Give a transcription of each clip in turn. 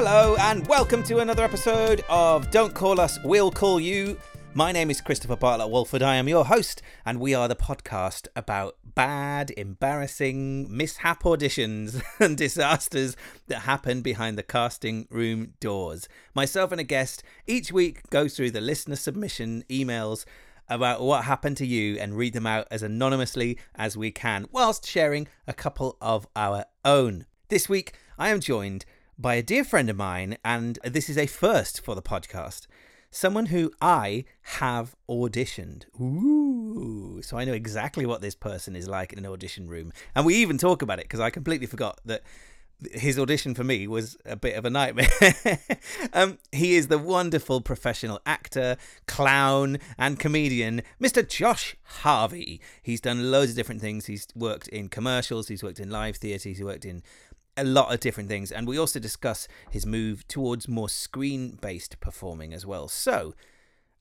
Hello, and welcome to another episode of Don't Call Us, We'll Call You. My name is Christopher Bartlett Wolford. I am your host, and we are the podcast about bad, embarrassing, mishap auditions and disasters that happen behind the casting room doors. Myself and a guest each week go through the listener submission emails about what happened to you and read them out as anonymously as we can, whilst sharing a couple of our own. This week, I am joined by a dear friend of mine, and this is a first for the podcast. Someone who I have auditioned. Ooh. So I know exactly what this person is like in an audition room. And we even talk about it because I completely forgot that his audition for me was a bit of a nightmare. um, he is the wonderful professional actor, clown, and comedian, Mr. Josh Harvey. He's done loads of different things. He's worked in commercials, he's worked in live theatre, he's worked in a lot of different things. And we also discuss his move towards more screen based performing as well. So,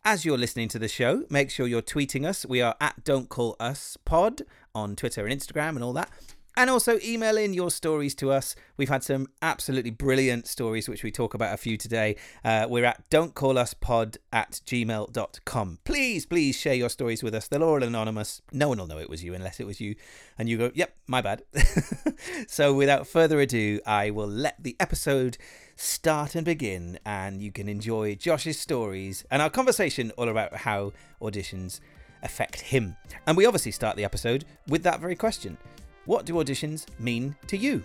as you're listening to the show, make sure you're tweeting us. We are at Don't Call Us Pod on Twitter and Instagram and all that. And also email in your stories to us. We've had some absolutely brilliant stories, which we talk about a few today. Uh, we're at don'tcalluspod at gmail.com. Please, please share your stories with us. They're all anonymous. No one will know it was you unless it was you. And you go, yep, my bad. so without further ado, I will let the episode start and begin. And you can enjoy Josh's stories and our conversation all about how auditions affect him. And we obviously start the episode with that very question. What do auditions mean to you?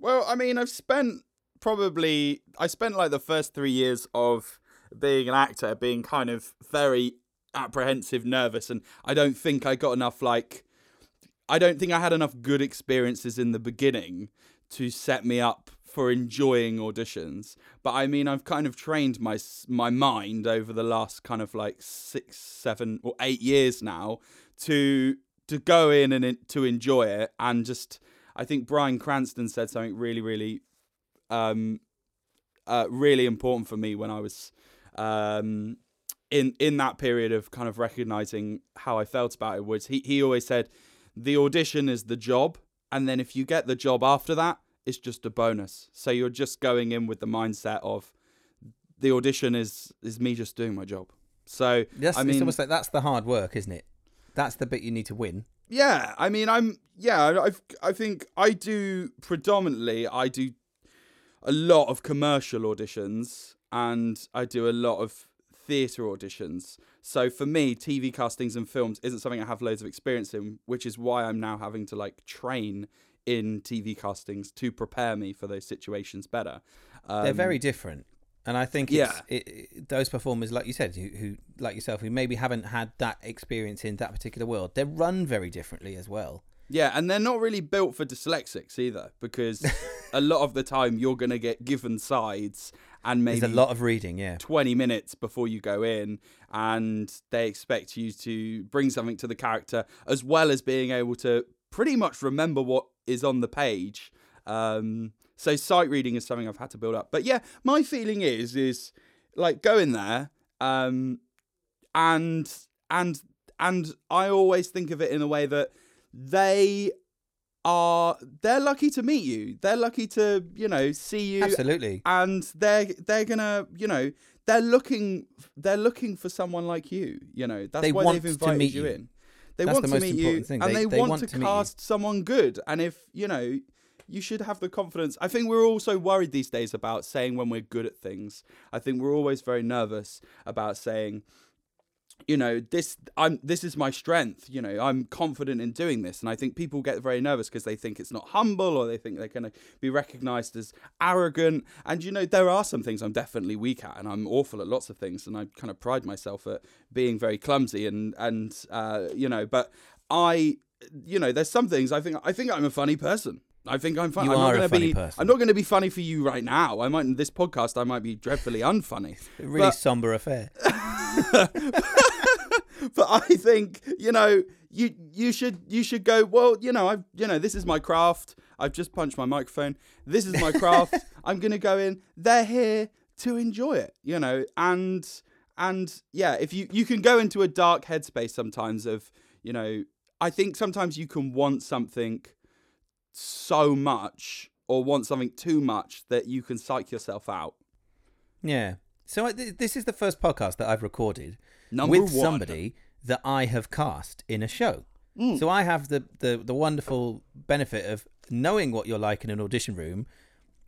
Well, I mean, I've spent probably I spent like the first three years of being an actor being kind of very apprehensive, nervous, and I don't think I got enough like I don't think I had enough good experiences in the beginning to set me up for enjoying auditions. But I mean, I've kind of trained my my mind over the last kind of like six, seven, or eight years now to to go in and in, to enjoy it. And just, I think Bryan Cranston said something really, really, um, uh, really important for me when I was um in in that period of kind of recognizing how I felt about it. Was he he always said the audition is the job, and then if you get the job after that it's just a bonus. So you're just going in with the mindset of the audition is is me just doing my job. So That's, I mean, it's almost like that's the hard work, isn't it? That's the bit you need to win. yeah, I mean, I'm yeah, I've I think I do predominantly I do a lot of commercial auditions and I do a lot of theatre auditions. So for me, TV castings and films isn't something I have loads of experience in, which is why I'm now having to like train in TV castings to prepare me for those situations better. Um, They're very different. And I think it's, Yeah. it, it- those performers, like you said, who, who, like yourself, who maybe haven't had that experience in that particular world, they run very differently as well. Yeah, and they're not really built for dyslexics either, because a lot of the time you're going to get given sides and maybe There's a lot of reading, yeah. 20 minutes before you go in, and they expect you to bring something to the character as well as being able to pretty much remember what is on the page. Um, so sight reading is something I've had to build up. But yeah, my feeling is is like go in there, um, and and and I always think of it in a way that they are they're lucky to meet you. They're lucky to you know see you Absolutely. and they're they're gonna you know they're looking they're looking for someone like you you know that's They why they've to invited meet you you. in they That's want the to meet you thing. and They- they, they want, want to, to meet you. cast someone good and if you know you should have the confidence i think we're all so worried these days about saying when we're good at things i think we're always very nervous about saying you know this i'm this is my strength you know i'm confident in doing this. And i think people get very nervous because they think it's not humble or they think they're going to be recognized as arrogant. And you know there are some things i'm definitely weak at and i'm awful at lots of things and i kind of pride myself at being very clumsy and and uh, you know but i you know there's some things i think i think i'm a funny person I think I'm funny. You I'm are not a funny be. person. I'm not going to be funny for you right now. I might in this podcast. I might be dreadfully unfunny. A really But- somber affair. but I think you know you you should you should go. Well, you know I've you know this is my craft. I've just punched my microphone. This is my craft. I'm gonna go in. They're here to enjoy it. You know, and and yeah, if you you can go into a dark headspace sometimes of you know I think sometimes you can want something so much or want something too much that you can psych yourself out. Yeah. So I, th- this is the first podcast that I've recorded Number with one. somebody that I have cast in a show. Mm. So I have the, the the wonderful benefit of knowing what you're like in an audition room,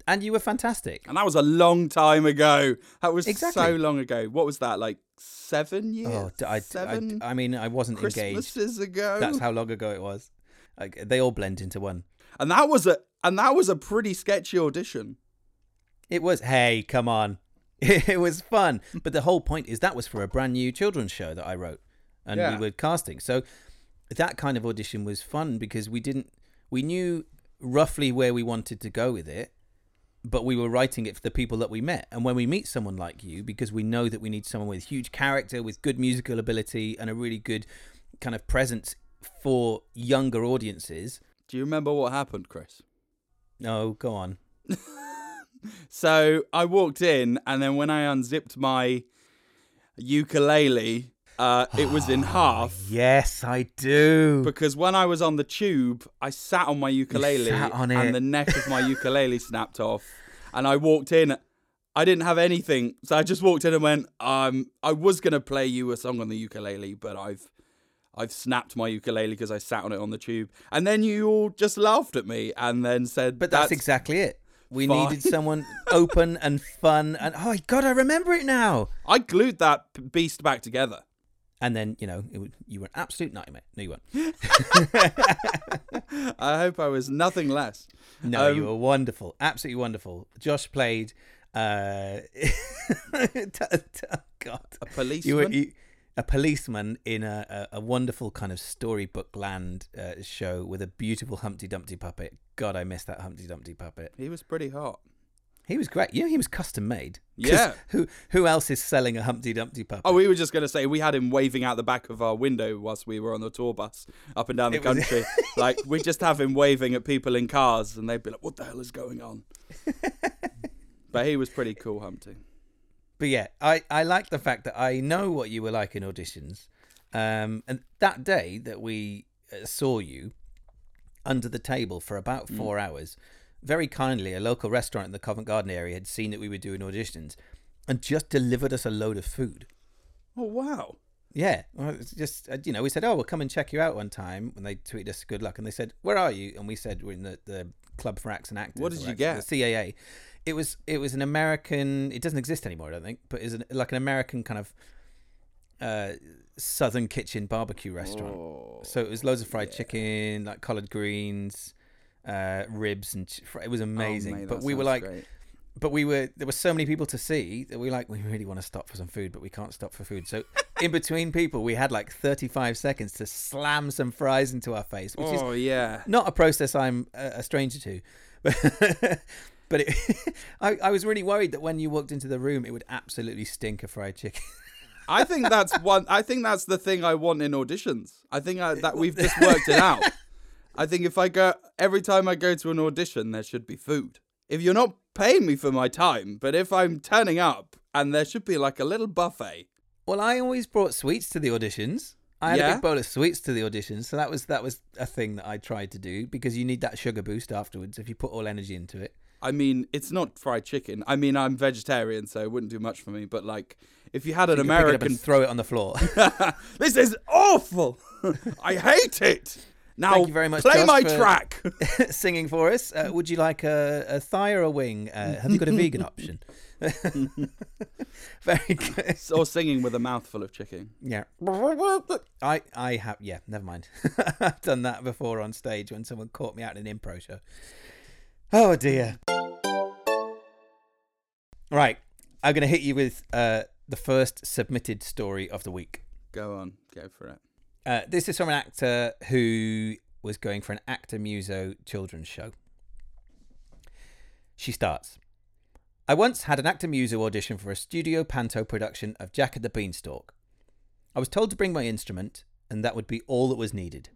and you were fantastic. And that was a long time ago. That was Exactly. so long ago. What was that? Like seven years? Oh, I, I, seven I mean, I wasn't engaged. Christmases ago. That's how long ago it was. Like, they all blend into one. And that was a and that was a pretty sketchy audition. It was. Hey, come on. It was fun, but the whole point is that was for a brand new children's show that I wrote, and Yeah. we were casting. So that kind of audition was fun because we didn't. We knew roughly where we wanted to go with it, but we were writing it for the people that we met. And when we meet someone like you, because we know that we need someone with huge character, with good musical ability, and a really good kind of presence for younger audiences. Do you remember what happened, Chris? No, go on. So I walked in, and then when I unzipped my ukulele, uh, it was in half. Yes, I do. Because when I was on the tube, I sat on my ukulele, on and the neck of my ukulele snapped off. And I walked in. I didn't have anything, so I just walked in and went. Um, I was gonna play you a song on the ukulele, but I've, I've snapped my ukulele because I sat on it on the tube. And then you all just laughed at me, and then said, But that's, exactly it. We fine. needed someone open and fun, and oh my god, I remember it now. I glued that beast back together. And then you know, it, you were an absolute nightmare. No, you weren't. I hope I was nothing less. No, Um, you were wonderful, absolutely wonderful. Josh played. Uh, t- God, A policeman. you were you, a policeman in a, a, a wonderful kind of storybook land uh, show with a beautiful Humpty Dumpty puppet. God, I miss that Humpty Dumpty puppet. he was pretty hot. He was great. You know, he was custom made. Yeah. Who who else is selling a Humpty Dumpty puppet? Oh, we were just going to say we had him waving out the back of our window whilst we were on the tour bus up and down the It was- country. like we just have him waving at people in cars, and they'd be like, "What the hell is going on?" but he was pretty cool, Humpty. But yeah, I, I like the fact that I know what you were like in auditions. Um, and that day that we uh, saw you under the table for about Mm. four hours, very kindly, a local restaurant in the Covent Garden area had seen that we were doing auditions and just delivered us a load of food. Oh wow! Yeah, well, it's just uh, you know, we said, "Oh, we'll come and check you out one time." When they tweeted us good luck, and they said, "Where are you?" And we said, "We're in the, the Club for Acts and Actors." What did you get? The CAA. It was it was an American. It doesn't exist anymore, I don't think, but is like an American kind of uh, Southern kitchen barbecue restaurant. Oh, So it was loads of fried chicken, like collard greens, uh, ribs, and ch- it was amazing. Oh, mate, but we were like, great. but we were there were so many people to see that we were like we really want to stop for some food but we can't stop for food so in between people we had like 35 seconds to slam some fries into our face which oh is yeah. not a process i'm a, a stranger to but it, I, I was really worried that when you walked into the room it would absolutely stink of fried chicken I think that's one. I think that's the thing I want in auditions. I think I, that we've just worked it out. I think if I go every time I go to an audition, there should be food. If you're not paying me for my time, but if I'm turning up and there should be like a little buffet. well i always brought sweets to the auditions I had a big bowl of sweets to the auditions, so that was that was a thing that I tried to do because you need that sugar boost afterwards if you put all energy into it. I mean, it's not fried chicken. I mean, I'm vegetarian, so it wouldn't do much for me. But like, if you had an You can pick it up American, and throw it on the floor. this is awful. I hate it. Now, Thank you very much, play Josh, my track. singing for us. Uh, would you like a, a thigh or a wing? Uh, have you got a vegan option? Very good. or singing with a mouthful of chicken. Yeah. I I have yeah, never mind. I've done that before on stage when someone caught me out in an improv show. Oh dear. Right. I'm gonna hit you with uh, the first submitted story of the week. Go on, go for it. Uh, this is from an actor who was going for an Actor Muso children's show. She starts. I once had an Actor Muso audition for a studio panto production of Jack and the Beanstalk. I was told to bring my instrument, and that would be all that was needed.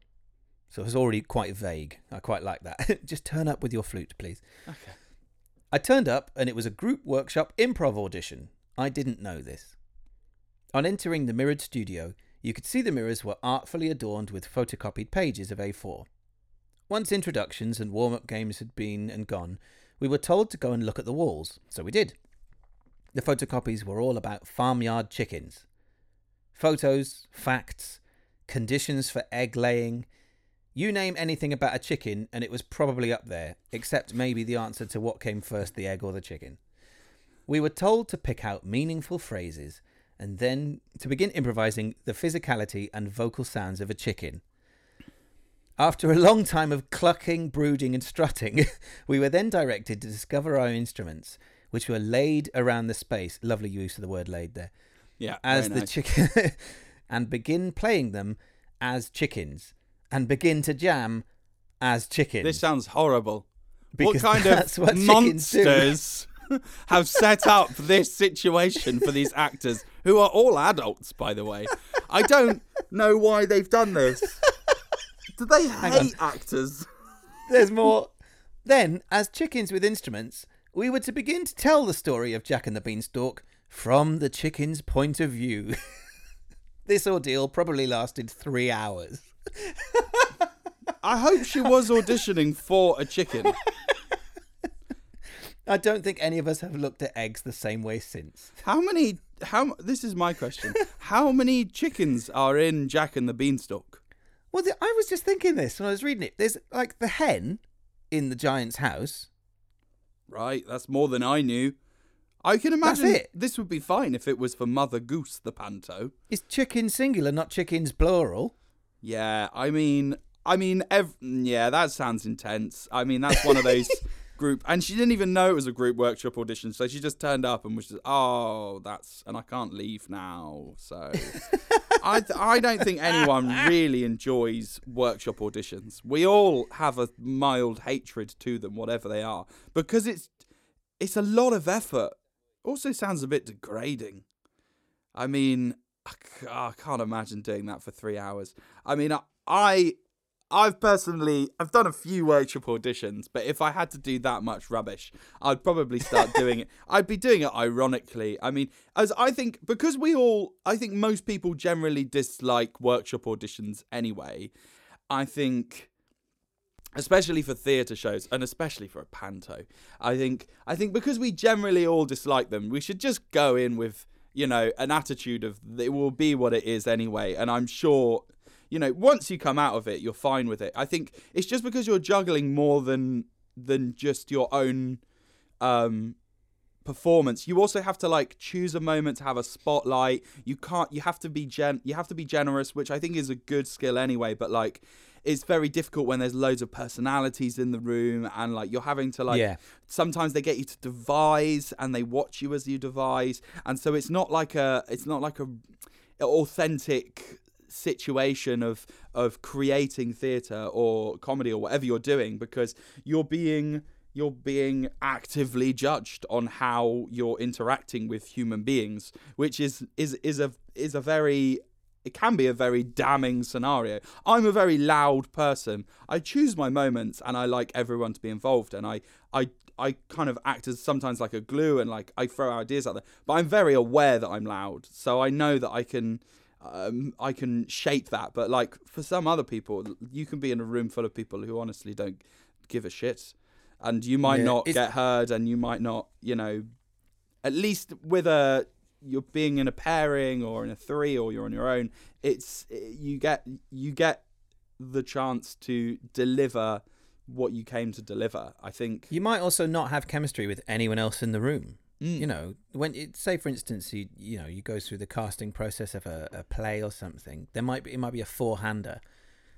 So it was already quite vague. I quite like that. Just turn up with your flute, please. Okay. I turned up, and it was a group workshop improv audition. I didn't know this. On entering the mirrored studio, You could see the mirrors were artfully adorned with photocopied pages of A4. Once introductions and warm up games had been and gone, we were told to go and look at the walls, so we did. The photocopies were all about farmyard chickens. Photos, facts, conditions for egg laying. You name anything about a chicken, and it was probably up there, except maybe the answer to what came first, the egg or the chicken. We were told to pick out meaningful phrases and then to begin improvising the physicality and vocal sounds of a chicken. After a long time of clucking, brooding, and strutting, we were then directed to discover our instruments, which were laid around the space. Lovely use of the word laid there. Yeah. As the nice. chicken, and begin playing them as chickens, and begin to jam as chickens. This sounds horrible. Because what kind of what monsters have set up this situation for these actors, who are all adults, by the way? I don't know why they've done this. Do they on. hate actors? There's more. Then, as chickens with instruments, we were to begin to tell the story of Jack and the Beanstalk from the chicken's point of view. this ordeal probably lasted three hours. I hope she was auditioning for a chicken. I don't think any of us have looked at eggs the same way since. How many? How? This is my question. How many chickens are in Jack and the Beanstalk? Well, the, I was just thinking this when I was reading it. There's like the hen in the giant's house. Right, that's more than I knew. I can imagine it. this would be fine if it was for Mother Goose, the panto. Is chicken singular, not chickens plural. Yeah, I mean, I mean, ev- yeah, that sounds intense. I mean, that's one of those group, and she didn't even know it was a group workshop audition, so she just turned up and was just, oh, that's, and I can't leave now. So, I, I don't think anyone really enjoys workshop auditions. We all have a mild hatred to them, whatever they are, because it's, it's a lot of effort. Also, sounds a bit degrading. I mean, I c- oh, I can't imagine doing that for three hours. I mean, I, I've personally, I've done a few workshop auditions, but if I had to do that much rubbish, I'd probably start doing it. I'd be doing it ironically. I mean, as I think, because we all, I think most people generally dislike workshop auditions anyway. I think especially for theatre shows and especially for a panto. I think I think because we generally all dislike them, we should just go in with you know an attitude of it will be what it is anyway. And I'm sure you know once you come out of it, you're fine with it. I think it's just because you're juggling more than than just your own um performance you also have to like choose a moment to have a spotlight you can't you have to be gen you have to be generous which i think is a good skill anyway but like it's very difficult when there's loads of personalities in the room and like you're having to like Yeah. sometimes they get you to devise and they watch you as you devise and so it's not like a it's not like a authentic situation of of creating theater or comedy or whatever you're doing because you're being you're being actively judged on how you're interacting with human beings which is is is a is a very it can be a very damning scenario. I'm a very loud person. I choose my moments and I like everyone to be involved and I I I kind of act as sometimes like a glue and like I throw ideas out there. But I'm very aware that I'm loud. So I know that I can um, I can shape that. But like for some other people, you can be in a room full of people who honestly don't give a shit. And you might Yeah, not it's- get heard and you might not, you know, at least with a you're being in a pairing or in a three or you're on your own it's you get you get the chance to deliver what you came to deliver i think You might also not have chemistry with anyone else in the room. Mm. You know, when it, say for instance, you you know you go through the casting process of a, a play or something. There might be it might be a four hander.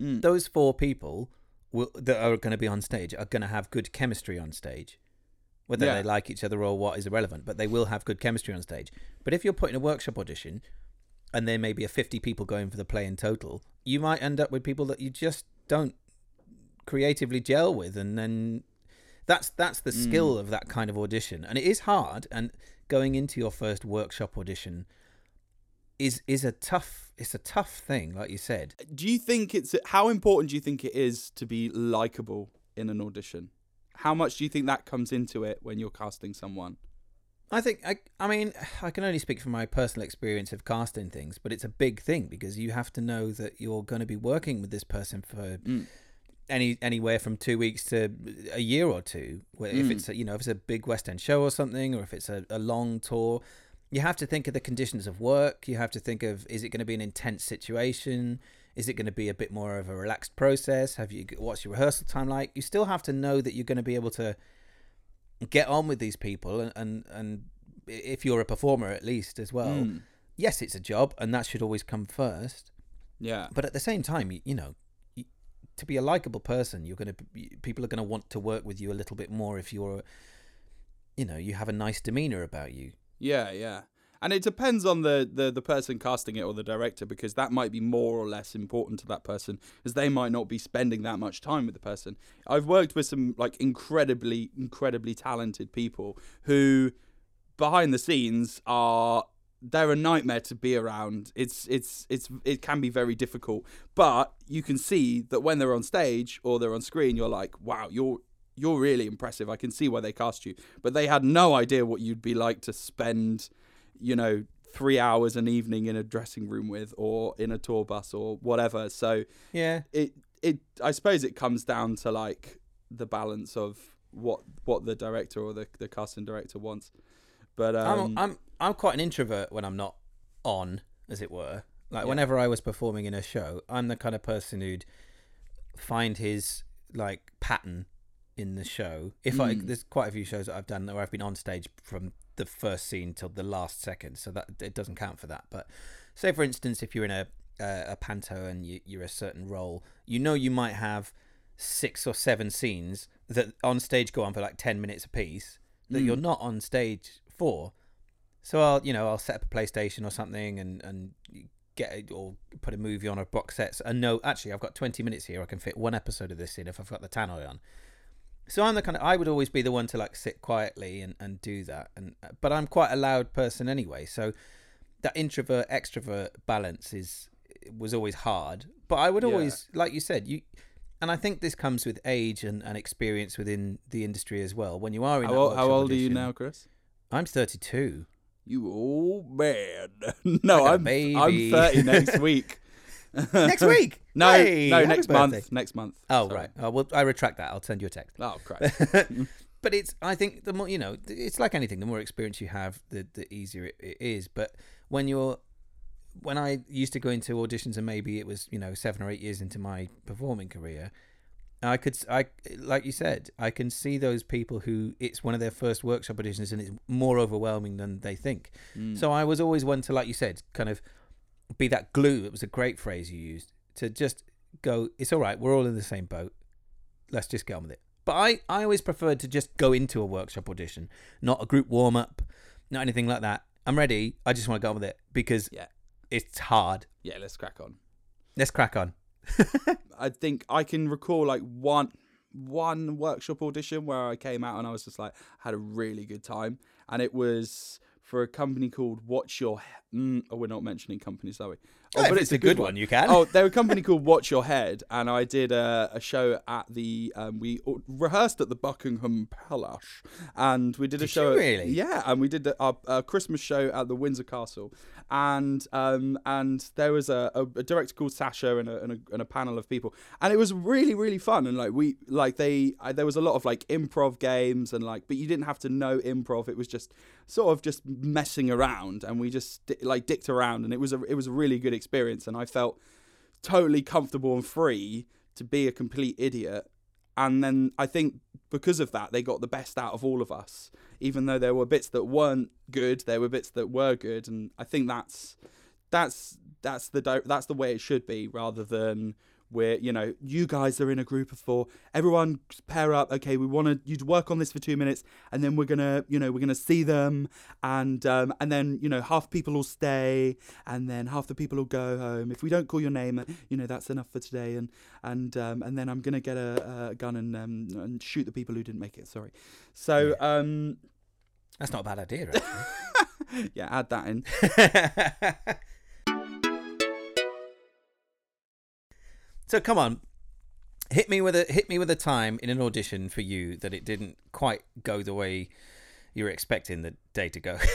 Mm. Those four people will, that are going to be on stage are going to have good chemistry on stage. Whether Yeah. they like each other or what is irrelevant, but they will have good chemistry on stage. But if you're putting a workshop audition, and there may be a 50 people going for the play in total, you might end up with people that you just don't creatively gel with, and then that's that's the skill mm. of that kind of audition, and it is hard. And going into your first workshop audition is is a tough it's a tough thing, like you said. do you think it's how important do you think it is to be likable in an audition how much do you think that comes into it when you're casting someone I think I I mean I can only speak from my personal experience of casting things, but it's a big thing because you have to know that you're going to be working with this person for Mm. any anywhere from two weeks to a year or two. Where if Mm. it's a, you know if it's a big West End show or something, or if it's a, a long tour, you have to think of the conditions of work. You have to think of is it going to be an intense situation? Is it going to be a bit more of a relaxed process? Have you what's your rehearsal time like? You still have to know that you're going to be able to get on with these people and and, and if you're a performer at least as well. Mm. Yes, it's a job and that should always come first. Yeah. But at the same time, you, you know, you, to be a likable person, you're going to people are going to want to work with you a little bit more if you're you know, you have a nice demeanor about you. Yeah, yeah. And it depends on the, the, the person casting it or the director because that might be more or less important to that person as they might not be spending that much time with the person. I've worked with some like incredibly incredibly talented people who behind the scenes are they're a nightmare to be around. It's it's it's it can be very difficult. But you can see that when they're on stage or they're on screen you're like, "Wow, you're you're really impressive. I can see why they cast you." But they had no idea what you'd be like to spend you know, three hours an evening in a dressing room with or in a tour bus or whatever. So Yeah. it it I suppose it comes down to like the balance of what what the director or the, the casting director wants. But um, I'm I'm I'm quite an introvert when I'm not on, as it were. Like Yeah. whenever I was performing in a show, I'm the kind of person who'd find his like pattern in the show. If I Mm. there's quite a few shows that I've done where I've been on stage from the first scene till the last second, so that it doesn't count for that. But say for instance, if you're in a a, a panto and you, you're a certain role, you know you might have six or seven scenes that on stage go on for like ten minutes apiece that Mm. you're not on stage for. So I'll you know I'll set up a PlayStation or something and and get it or put a movie on or box sets and know actually I've got 20 minutes here I can fit one episode of this in if I've got the tannoy on. So I'm the kind of I would always be the one to like sit quietly and, and do that and uh, but I'm quite a loud person anyway so that introvert extrovert balance is was always hard but I would Yeah. always like you said you and I think this comes with age and, and experience within the industry as well when you are in how, old, how old are you now, Chris? I'm 32 You old man. Like no, I'm. I'm 30 next week. next week No, Hey, no, next birthday. month. Next month. Oh Sorry. right. Oh, well, I retract that. I'll send you a text. Oh crap. but it's. I think the more you know, it's like anything. The more experience you have, the the easier it, it is. But when you're, when I used to go into auditions, and maybe it was you know seven or eight years into my performing career, I could I like you said, I can see those people who it's one of their first workshop auditions, and it's more overwhelming than they think. Mm. So I was always one to, like you said, kind of be that glue. It was a great phrase you used to just go. It's all right. We're all in the same boat. Let's just get on with it. But I, I always preferred to just go into a workshop audition, not a group warm up, not anything like that. I'm ready. I just want to go on with it because Yeah. it's hard. yeah, let's crack on. Let's crack on. I think I can recall like one one workshop audition where I came out and I was just like had a really good time, and it was for a company called Watch Your. He- Mm, oh, we're not mentioning companies, are we? Oh, if it's, a good one, you can. oh, they're a company called Watch Your Head, and I did a, a show at the. Um, we rehearsed at the Buckingham Palace, and we did, a show. at- really? yeah, and we did a Christmas show at the Windsor Castle, and um, and there was a, a, a director called Sasha and a, and a and a panel of people, and it was really really fun. And like we like they I, there was a lot of like improv games and like, but you didn't have to know improv. It was just sort of just messing around, and we just like dicked around, and it was a it was a really good experience, and I felt totally comfortable and free to be a complete idiot. And then I think because of that, they got the best out of all of us. Even though there were bits that weren't good, there were bits that were good, and I think that's that's that's the that's the way it should be, rather than where you know you guys are in a group of four, everyone pair up. Okay, we want to you to work on this for two minutes, and then we're gonna you know we're gonna see them, and um, and then you know half people will stay, and then half the people will go home. If we don't call your name, you know that's enough for today, and and um, and then I'm gonna get a, a gun and um, and shoot the people who didn't make it. Sorry. So um, That's not a bad idea, yeah, add that in. so come on, hit me with a hit me with a time in an audition for you that it didn't quite go the way you were expecting the day to go.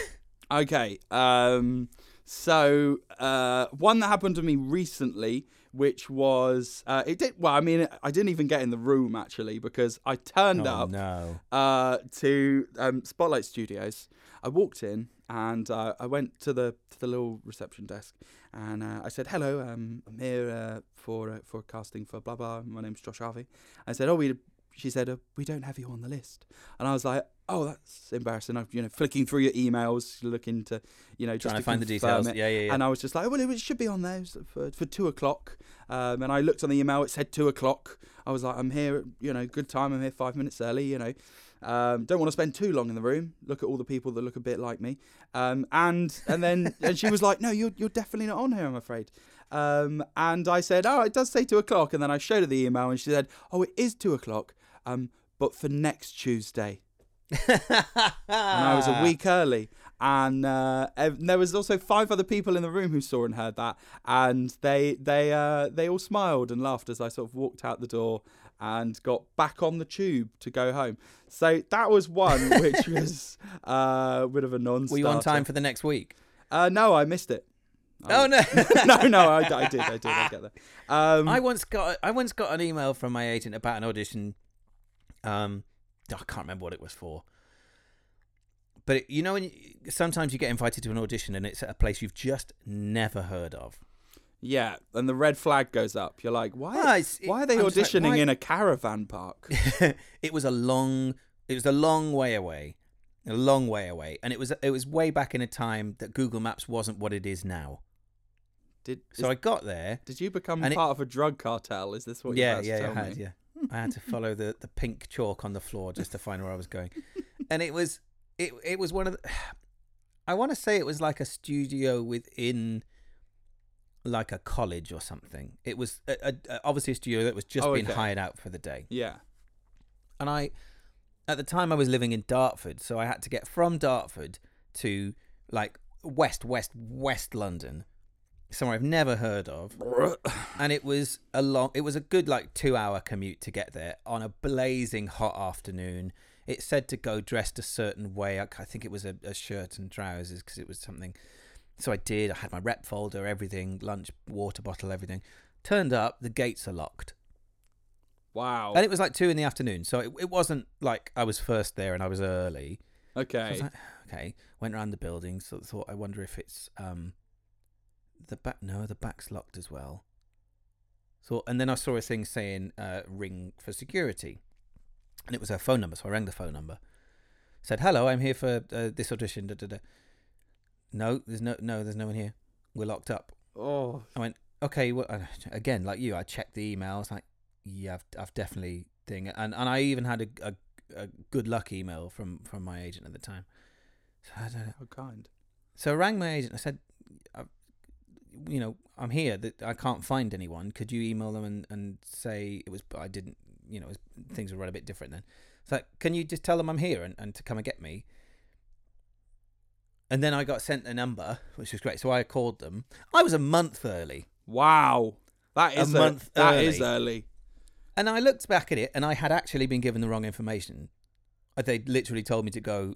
Okay. Um, so uh, one that happened to me recently, which was uh, it did well. I mean, I didn't even get in the room actually because I turned oh up no. uh, to um, Spotlight Studios. I walked in and uh, I went to the to the little reception desk and uh, I said, "Hello, um, I'm here uh, for uh, for casting for blah blah. My name's Josh Harvey." I said, "Oh, we." She said, uh, "We don't have you on the list," and I was like, "Oh, that's embarrassing." I'm, you know, flicking through your emails, looking to, you know, just Trying to find the details. it. Yeah, yeah, yeah. And I was just like, well, it should be on there for, for two o'clock. Um, and I looked on the email, it said two o'clock. I was like, I'm here, you know, good time. I'm here five minutes early, you know. Um, don't want to spend too long in the room. Look at all the people that look a bit like me. Um, and and then and she was like, no, you're, you're definitely not on here, I'm afraid. Um, and I said, oh, it does say two o'clock. And then I showed her the email and she said, oh, it is two o'clock, um, but for next Tuesday and I was a week early. And uh, ev- there was also five other people in the room who saw and heard that, and they they uh, they all smiled and laughed as I sort of walked out the door and got back on the tube to go home. So that was one which was uh, a bit of a non-starter. Were you on time for the next week? Uh, no, I missed it. Oh no. no, no, I, I did, I did, I get that. Um, I once got I once got an email from my agent about an audition. Um, I can't remember what it was for. But it, you know, when you, sometimes you get invited to an audition and it's at a place you've just never heard of. yeah, and the red flag goes up. You're like, why? Ah, it's- why are they I'm just like, auditioning in a caravan park? it was a long it was a long way away a long way away and it was it was way back in a time that google maps wasn't what it is now Did so i got there Did you become And it- part of a drug cartel? Is this what yeah you're about to yeah tell i had me? yeah i had to follow the the pink chalk on the floor just to find where i was going and it was it it was one of the i want to say it was like a studio within like a college or something it was a, a, obviously a studio that was just Oh, being okay. hired out for the day Yeah. and I, at the time, I was living in Dartford, so I had to get from Dartford to like west, west, west London, somewhere I've never heard of, and it was a long, it was a good like two-hour commute to get there on a blazing hot afternoon. It said to go dressed a certain way. I, I think it was a, a shirt and trousers because it was something. So I did. I had my rep folder, everything, lunch, water bottle, everything. Turned up, the gates are locked. Wow. And it was like two in the afternoon, so it, it wasn't like I was first there and I was early. Okay. was like, okay, went around the building, so thought I wonder if it's um the back. No, the back's locked as well. So and then I saw a thing saying uh, ring for security, and it was her phone number. So I rang the phone number, said hello, I'm here for uh, this audition. Da, da, da. No, there's no no, there's no one here. We're locked up. oh. I went. Okay, well, again, like you, I checked the emails. Like, yeah, I've, I've definitely thing, and and I even had a, a, a good luck email from from my agent at the time. So I don't know. How kind. So I rang my agent. I said, you know, I'm here. That I can't find anyone. Could you email them and, and say it was? I didn't. You know, was, things were run a bit different then. So can you just tell them I'm here and, and to come and get me? And then I got sent a number, which was great. So I called them. I was a month early. Wow. that is A is month That early. is early. And I looked back at it, and I had actually been given the wrong information. Uh, They literally told me to go.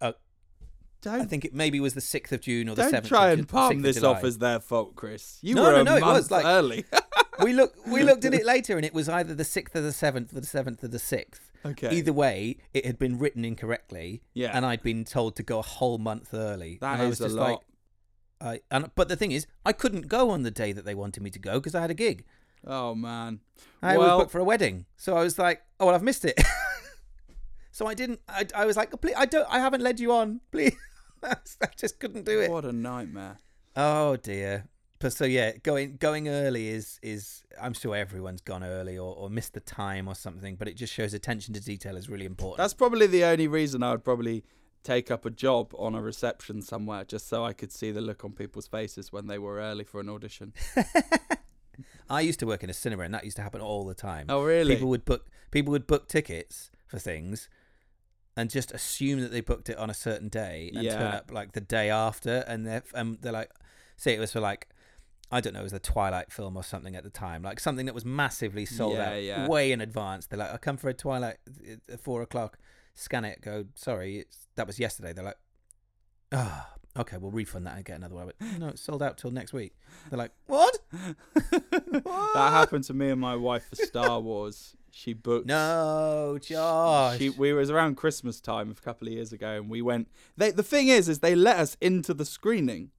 I Don't think it maybe was the sixth of June or the seventh. don't try of and palm this off as their fault, Chris. You No, were no, a no, it month was, like- early. we look we looked at it later, and it was either the sixth or the seventh or the seventh or the sixth. okay. Either way, it had been written incorrectly, yeah. and I'd been told to go a whole month early. That and I is was a lot. like, I and but the thing is, I couldn't go on the day that they wanted me to go because I had a gig. oh man. I Well- was booked for a wedding, so I was like, "Oh well, I've missed it." so I didn't. I, I was like, "Please, I don't. I haven't led you on. Please." I just couldn't do it. What a nightmare. Oh dear. But so yeah, going going early is is I'm sure everyone's gone early or, or missed the time or something, but it just shows attention to detail is really important. That's probably the only reason I would probably take up a job on a reception somewhere, just so I could see the look on people's faces when they were early for an audition. I used to work in a cinema, and that used to happen all the time. Oh really? People would book people would book tickets for things, and just assume that they booked it on a certain day, and turn up like the day after, and they're and they're like, say it was for like. I don't know, it was the Twilight film or something at the time, like something that was massively sold Yeah, out yeah. way in advance. They're like, "I come for a Twilight at four o'clock." scan it, go, sorry, it's, that was yesterday. They're like, ah, okay, we'll refund that and get another one. Went, no, it's sold out till next week. They're like, what? that happened to me and my wife for Star Wars. She booked. No, Josh. She, we was around Christmas time a couple of years ago, and we went. They, the thing is, is they let us into the screening,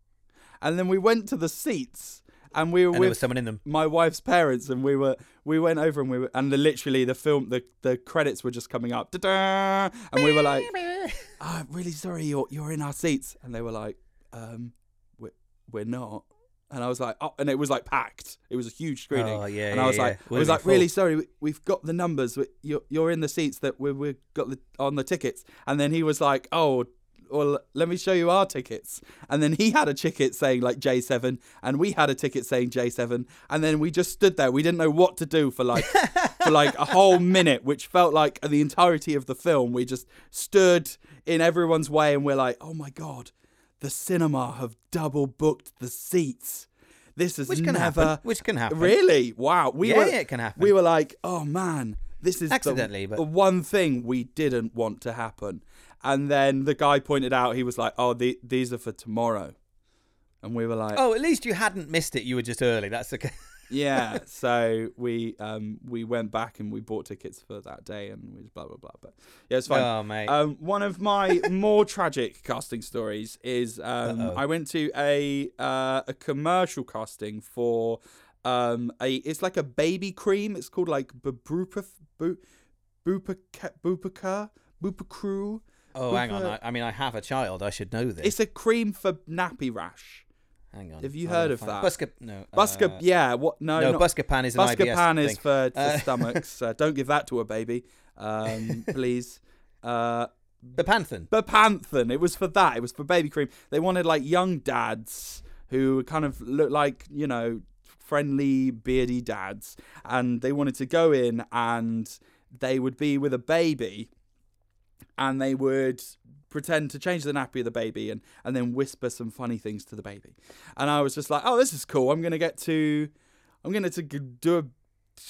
and then we went to the seats, and we were and there with was someone in them. my wife's parents, and we were we went over and we were and the, literally the film the the credits were just coming up, Da-da! and we were like, oh, "I'm really sorry, you're you're in our seats," and they were like, um, "We're we're not." And I was like, oh, and it was like packed. It was a huge screening. Oh, yeah, and I was yeah, like, yeah. I was like, really sorry, we- we've got the numbers. You're you're in the seats that we we got the, on the tickets. And then he was like, oh, well, let me show you our tickets. And then he had a ticket saying like J7, and we had a ticket saying J7. And then we just stood there. We didn't know what to do for like for like a whole minute, which felt like the entirety of the film. We just stood in everyone's way, and we're like, oh my god, the cinema have double booked the seats. This is Which can never happen. Which can happen. Really? Wow. We Yeah, were, it can happen. We were like, oh man, this is the- Accidentally, but- the one thing we didn't want to happen. And then the guy pointed out, he was like, oh, the, these are for tomorrow. And we were like, Oh, at least you hadn't missed it. You were just early. That's okay. yeah. So we um we went back and we bought tickets for that day and we blah blah blah. But yeah, it's fine. Oh, mate. Um, one of my more tragic casting stories is um, Uh-oh. I went to a uh, a commercial casting for um, a it's like a baby cream. It's called like Babrupa Bu Bupaca Bupaca Bupacru. oh, hang on. I, I mean, I have a child. I should know this. It's a cream for nappy rash. Hang on. have you heard of that? Busca, no. Busca, uh, yeah. What? No, no, not, Buscopan is an Buscopan is for, for Uh, stomachs. Uh, don't give that to a baby, um, please. Uh, Bepanthen. Bepanthen. It was for that. It was for baby cream. They wanted like young dads who kind of look like you know friendly beardy dads, and they wanted to go in and they would be with a baby, and they would pretend to change the nappy of the baby and and then whisper some funny things to the baby, and I was just like, oh, this is cool. I'm gonna get to, I'm gonna to do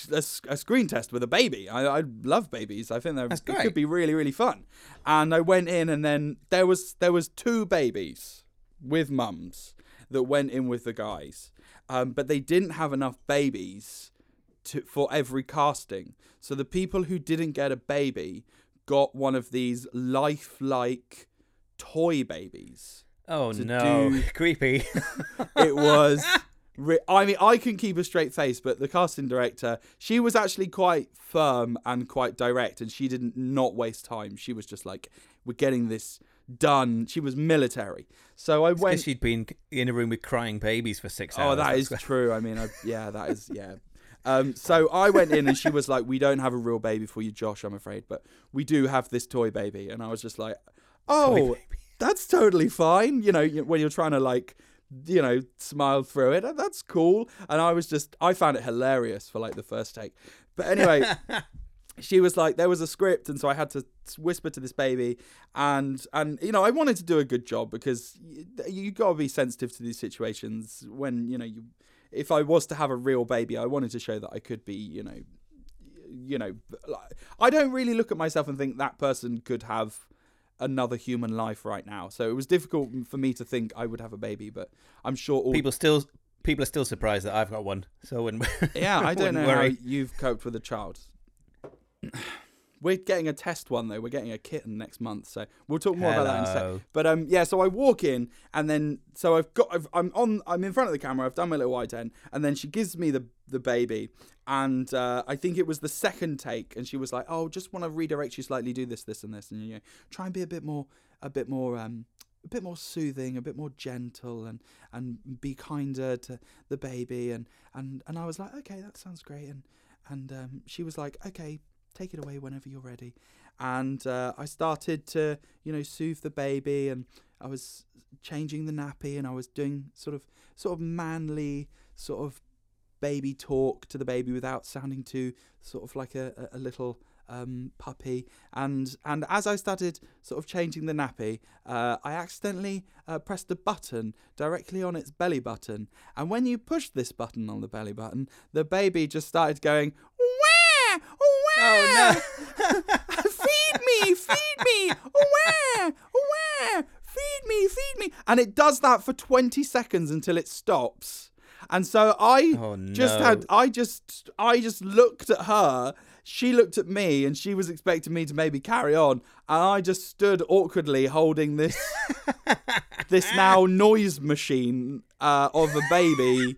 a, screen test with a baby. I, I love babies. I think they're, That's it could be really really fun. And I went in, and then there was there was two babies with mums that went in with the guys, um, but they didn't have enough babies to for every casting. So the people who didn't get a baby got one of these lifelike toy babies. Oh, to no. do- Creepy. It was. Re- I mean, I can keep a straight face, but the casting director, she was actually quite firm and quite direct, and she didn't not waste time. She was just like, "We're getting this done." She was military, so I Because went. she'd been in a room with crying babies for six oh, hours. Oh, That's true. I mean, I, yeah, that is yeah. Um, so I went in and she was like, "We don't have a real baby for you, Josh. I'm afraid, but we do have this toy baby." And I was just like, "Oh, that's totally fine." You know, when you're trying to like, you know, smile through it, that's cool. And I was just, I found it hilarious for like the first take. But anyway, she was like there was a script and so i had to whisper to this baby and and you know i wanted to do a good job because you, you got to be sensitive to these situations when you know you if i was to have a real baby i wanted to show that i could be you know you know like- i don't really look at myself and think that person could have another human life right now so it was difficult for me to think i would have a baby but i'm sure all People still. People are still surprised that I've got one. So when Yeah, I don't know worry. how you've coped with a child. We're getting a test one though. We're getting a kitten next month, so we'll talk more about that in a sec. But um, yeah. So I walk in, and then so I've got I've, I'm on I'm in front of the camera. I've done my little ident, and then she gives me the the baby, and uh, I think it was the second take, and she was like, "Oh, just want to redirect you slightly, do this, this, and this, and you know, try and be a bit more a bit more um." A bit more soothing, a bit more gentle, and and be kinder to the baby, and and and I was like, okay, that sounds great, and and um, she was like, okay, take it away whenever you're ready. And uh, I started to, you know, soothe the baby, and I was changing the nappy, and I was doing sort of, sort of manly, sort of baby talk to the baby without sounding too sort of like a, a little um, puppy. And and as I started sort of changing the nappy, uh, I accidentally uh, pressed a button directly on its belly button. And when you pushed this button on the belly button, the baby just started going, Oh, feed feed me, feed me, where, where, feed me, feed me, and it does that for twenty seconds until it stops. And so I Oh, just had, I just, I just looked at her. She looked at me, and she was expecting me to maybe carry on, and I just stood awkwardly holding this, this now noise machine uh, of a baby,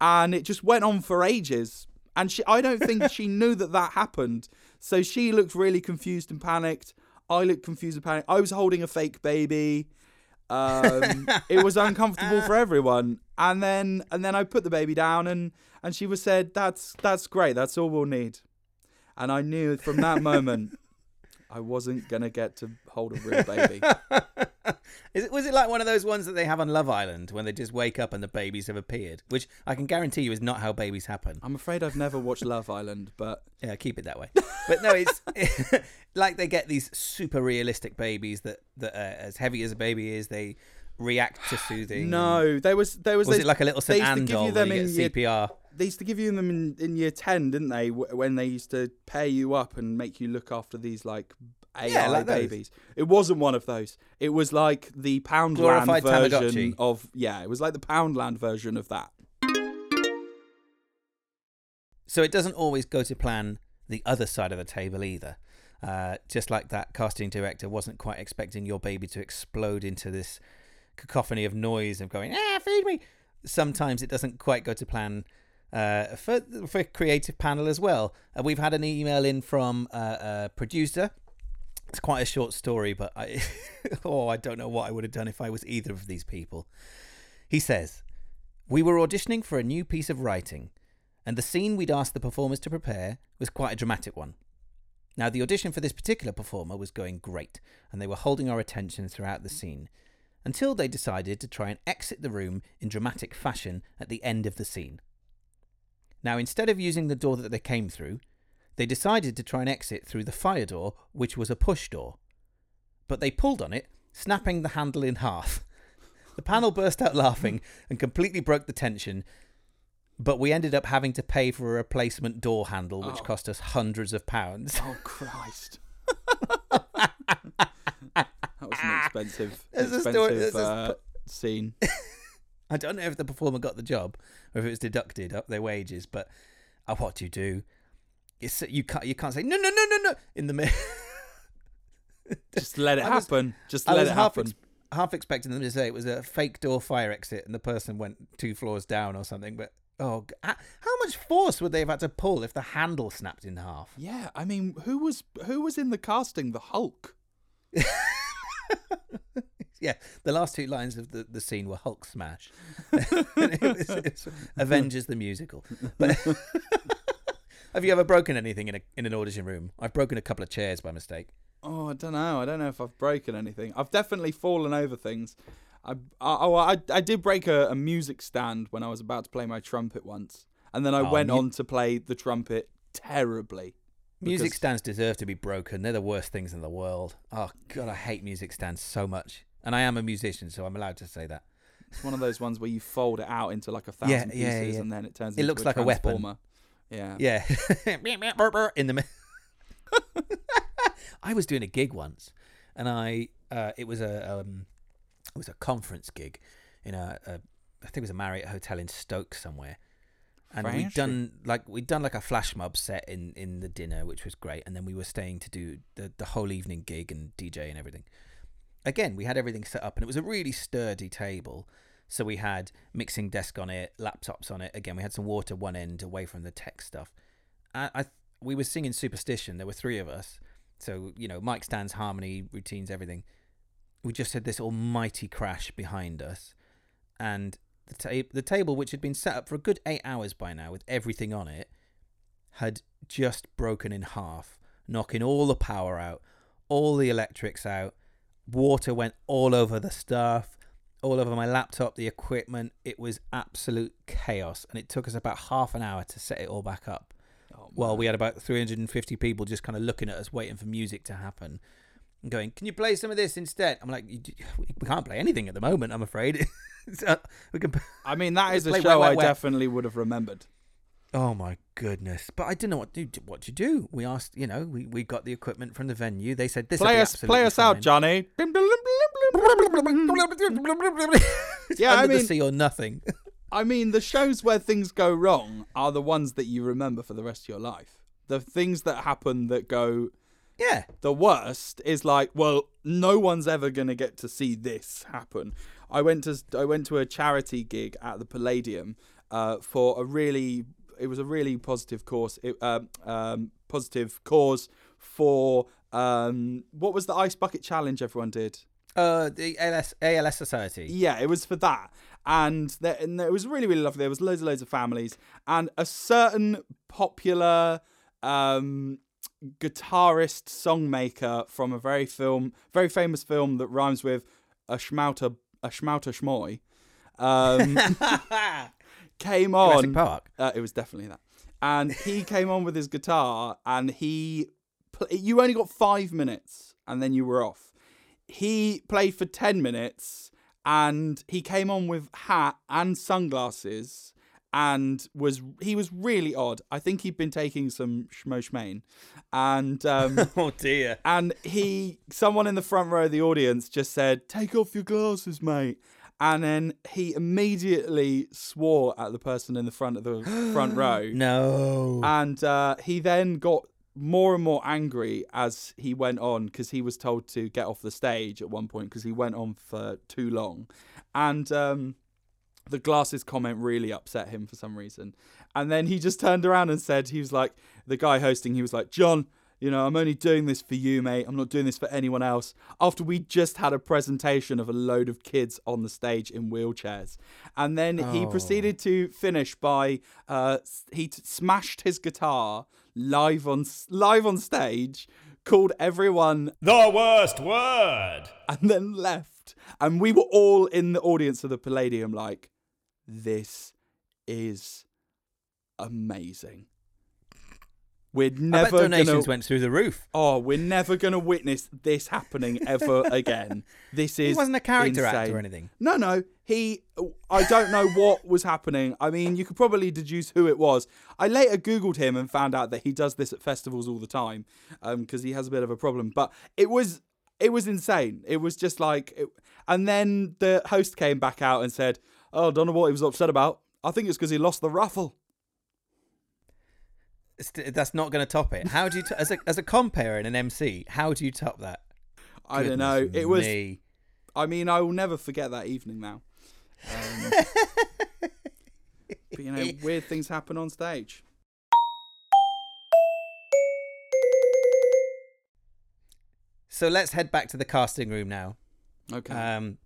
and it just went on for ages. And she, I don't think she knew that that happened. So she looked really confused and panicked. I looked confused and panicked. I was holding a fake baby. Um, it was uncomfortable for everyone. And then and then I put the baby down and and she was said, "That's that's great. That's all we'll need." And I knew from that moment I wasn't gonna get to hold a real baby. Is it, was it like one of those ones that they have on Love Island when they just wake up and the babies have appeared? Which I can guarantee you is not how babies happen. I'm afraid I've never watched Love Island, but Yeah, keep it that way. But no, it's like they get these super realistic babies that that uh, as heavy as a baby is, they react to soothing. no, there was there was Was it like a little they St used to Anne give doll you where them you in get year- CPR? they used to give you them in, in year 10 didn't they when they used to pair you up and make you look after these like AI Yeah, like those. babies it wasn't one of those it was like the Poundland version Tamagotchi. of yeah it was like the Poundland version of that So it doesn't always go to plan the other side of the table either. Uh, just like that casting director wasn't quite expecting your baby to explode into this cacophony of noise of going, ah, feed me. Sometimes it doesn't quite go to plan uh, for for creative panel as well. Uh, we've had an email in from uh, a producer. It's quite a short story, but I oh I don't know what I would have done if I was either of these people. He says, "We were auditioning for a new piece of writing, and the scene we'd asked the performers to prepare was quite a dramatic one. Now, the audition for this particular performer was going great, and they were holding our attention throughout the scene, until they decided to try and exit the room in dramatic fashion at the end of the scene. Now, instead of using the door that they came through, they decided to try and exit through the fire door, which was a push door. But they pulled on it, snapping the handle in half. The panel burst out laughing and completely broke the tension, but we ended up having to pay for a replacement door handle, which Oh. cost us hundreds of pounds. oh Christ that was an expensive a story- there's uh, scene I don't know if the performer got the job or if it was deducted up their wages, but uh, what do you do? It's, you can't you can't say no no no no no in the middle. just let it was- happen just I let it happen ex- half expecting them to say it was a fake door fire exit and the person went two floors down or something, but oh, how much force would they have had to pull if the handle snapped in half? yeah I mean who was who was in the casting the Hulk Yeah, the last two lines of the, the scene were Hulk smash. it was, it was Avengers the musical. But have you ever broken anything in a in an audition room? I've broken a couple of chairs by mistake. Oh, I don't know. I don't know if I've broken anything. I've definitely fallen over things. I, I oh, I, I did break a, a music stand when I was about to play my trumpet once, and then I Oh, went mu- on to play the trumpet terribly. Music stands deserve to be broken. They're the worst things in the world. Oh god, I hate music stands so much. And I am a musician, so I'm allowed to say that. It's one of those ones where you fold it out into like a thousand yeah, pieces, yeah. and then it turns. It into looks like a weapon. Yeah. Yeah. in the mi- I was doing a gig once, and I uh, it was a um, it was a conference gig in a, a I think it was a Marriott hotel in Stoke somewhere. And we'd done like we'd done like a flash mob set in in the dinner, which was great, and then we were staying to do the the whole evening gig and DJ and everything. Again, we had everything set up, and it was a really sturdy table. So we had mixing desk on it, laptops on it. Again, we had some water one end away from the tech stuff. I, I we were singing Superstition. There were three of us, so you know, mic stands, harmony, routines, everything. We just had this almighty crash behind us, and the ta- the table, which had been set up for a good eight hours by now, with everything on it, had just broken in half, knocking all the power out, all the electrics out. Water went all over the stuff, all over my laptop, the equipment. It was absolute chaos, and it took us about half an hour to set it all back up. Oh, Well, we had about 350 people just kind of looking at us, waiting for music to happen, going, "Can you play some of this instead?" I'm like, "We can't play anything at the moment, I'm afraid." So, we can. I mean, that is a show Wet, Wet, I definitely would have remembered. Oh my goodness! But I didn't know what to do. What to do? We asked, you know, we, we got the equipment from the venue. They said this. Play us, play us out, Johnny. yeah, I under the mean- sea or nothing. I mean, the shows where things go wrong are the ones that you remember for the rest of your life. The things that happen that go yeah, the worst is like, well, no one's ever going to get to see this happen. I went to I went to a charity gig at the Palladium uh, for a really it was a really positive course it, um, um, positive cause for um, what was the ice bucket challenge everyone did uh, the ALS ALS Society. yeah, it was for that. And, there, and it was really, really lovely. There was loads and loads of families. And a certain popular um, guitarist, songmaker from a very film, very famous film that rhymes with a schmauter, a schmauter schmoy, um, came Jurassic on. Park. Uh, it was definitely that. And he came on with his guitar, and he, pl- you only got five minutes, and then you were off. He played for ten minutes, and he came on with hat and sunglasses, and was he was really odd. I think he'd been taking some schmoshmain, and um, Oh dear. and he someone in the front row of the audience just said take off your glasses mate and then he immediately swore at the person in the front of the front row No. and uh, he then got more and more angry as he went on because he was told to get off the stage at one point because he went on for too long and um, the glasses comment really upset him for some reason and then he just turned around and said he was like the guy hosting he was like john you know i'm only doing this for you mate i'm not doing this for anyone else after we just had a presentation of a load of kids on the stage in wheelchairs and then he Oh. proceeded to finish by uh, he t- smashed his guitar live on live on stage called everyone The worst word. and then left. And we were all in the audience of the Palladium, like, this is amazing. We're I bet never donations gonna. went through the roof. Oh, we're never gonna witness this happening ever again. This is He wasn't a character actor or anything. No, no. He, I don't know what was happening. I mean, you could probably deduce who it was. I later Googled him and found out that he does this at festivals all the time um, because he has a bit of a problem. But it was, it was insane. It was just like, it, and then the host came back out and said, "Oh, I don't know what he was upset about. I think it's because he lost the raffle." That's not going to top it. How do you, t- as a as a compere and an MC, how do you top that? I don't know. It was. me. I mean, I will never forget that evening now. Um, but you know, weird things happen on stage. So let's head back to the casting room now. Okay. Um,